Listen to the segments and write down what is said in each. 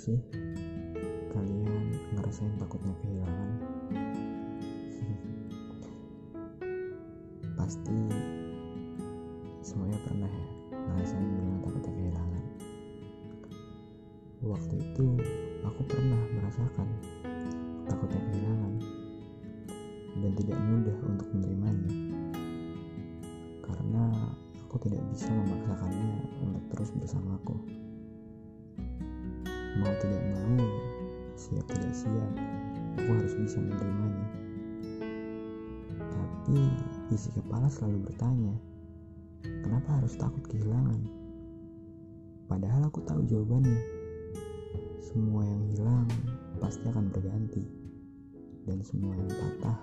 sih kalian ngerasain takutnya kehilangan? Pasti semuanya pernah ya ngerasain gimana takutnya kehilangan. Waktu itu aku pernah merasakan takutnya kehilangan dan tidak mudah untuk menerimanya karena aku tidak bisa memaksakannya untuk terus bersamaku tidak mau siap tidak siap aku harus bisa menerimanya. Tapi isi kepala selalu bertanya kenapa harus takut kehilangan? Padahal aku tahu jawabannya. Semua yang hilang pasti akan berganti dan semua yang patah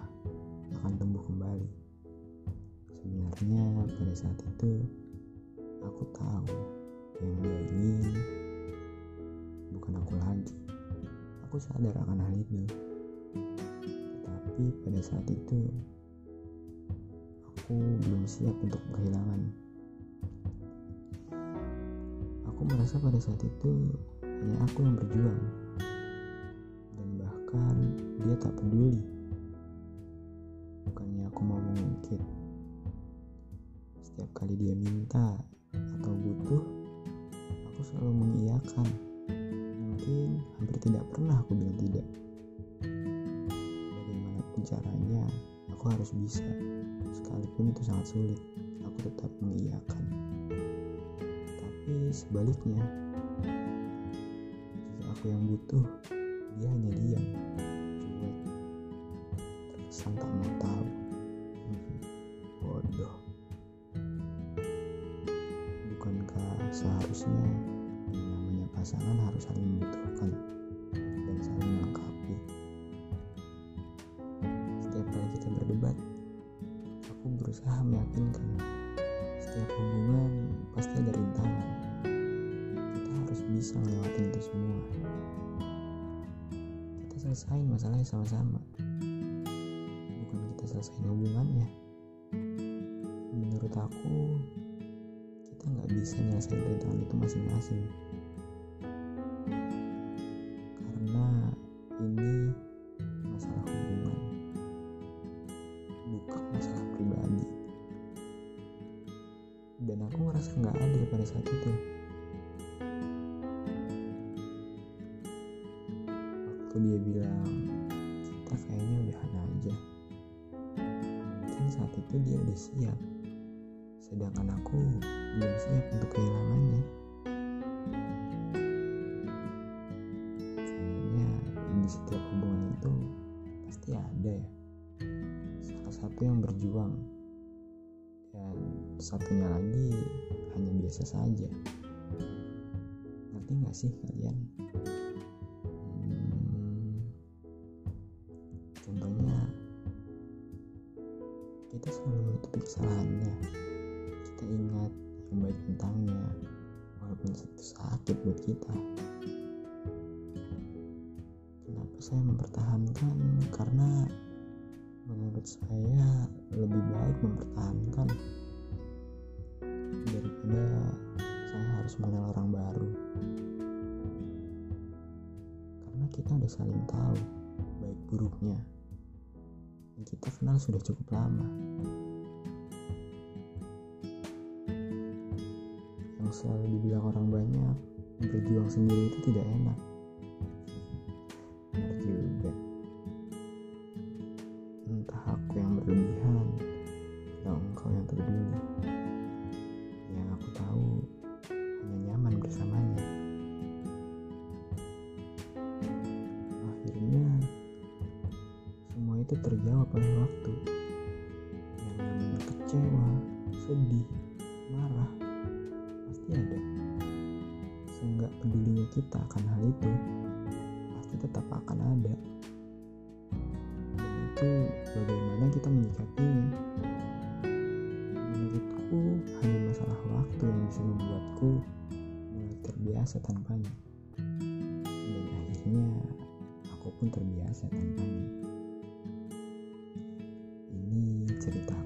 akan tumbuh kembali. Sebenarnya pada saat itu aku tahu yang dia ingin aku lagi aku sadar akan hal itu. Tapi pada saat itu aku belum siap untuk kehilangan. Aku merasa pada saat itu hanya aku yang berjuang. Dan bahkan dia tak peduli. Bukannya aku mau mengungkit. Setiap kali dia minta atau butuh aku selalu mengiyakan tidak pernah aku bilang tidak. Bagaimanapun caranya aku harus bisa. Sekalipun itu sangat sulit aku tetap mengiyakan. Tapi sebaliknya jika aku yang butuh dia hanya diam. Cuek terkesan tak mau tahu. Bodoh. Bukankah seharusnya yang namanya pasangan harus saling membutuhkan dan saling melengkapi. Setiap kali kita berdebat aku berusaha meyakinkan setiap hubungan pasti ada rintangan. Kita harus bisa melewati itu semua. Kita selesaiin masalahnya sama-sama. Bukan kita selesaiin hubungannya. Menurut aku kita nggak bisa nyelesain rintangan itu masing-masing dan aku ngerasa nggak adil pada saat itu. Waktu dia bilang kita kayaknya udahan aja. Mungkin saat itu dia udah siap. Sedangkan aku belum siap untuk kehilangannya. Kayaknya di setiap hubungan itu pasti ada ya. Salah satu yang berjuang dan satunya lagi hanya biasa saja. Ngerti nggak sih kalian? Hmm, contohnya kita selalu menutupi kesalahannya. Kita ingat yang baik tentangnya walaupun itu sakit buat kita. Kenapa saya mempertahankan? Karena menurut saya lebih baik mempertahankan daripada saya harus mengenal orang baru. Karena kita udah saling tahu baik buruknya. Dan kita kenal sudah cukup lama. Yang selalu dibilang orang banyak berjuang sendiri itu tidak enak itu terjawab oleh waktu. Yang namanya kecewa sedih marah pasti ada. Seenggak pedulinya kita akan hal itu pasti tetap akan ada. Dan itu bagaimana kita menyikapinya. Menurutku hanya masalah waktu yang bisa membuatku mulai terbiasa tanpanya. Dan akhirnya aku pun terbiasa tanpanya Твиттера.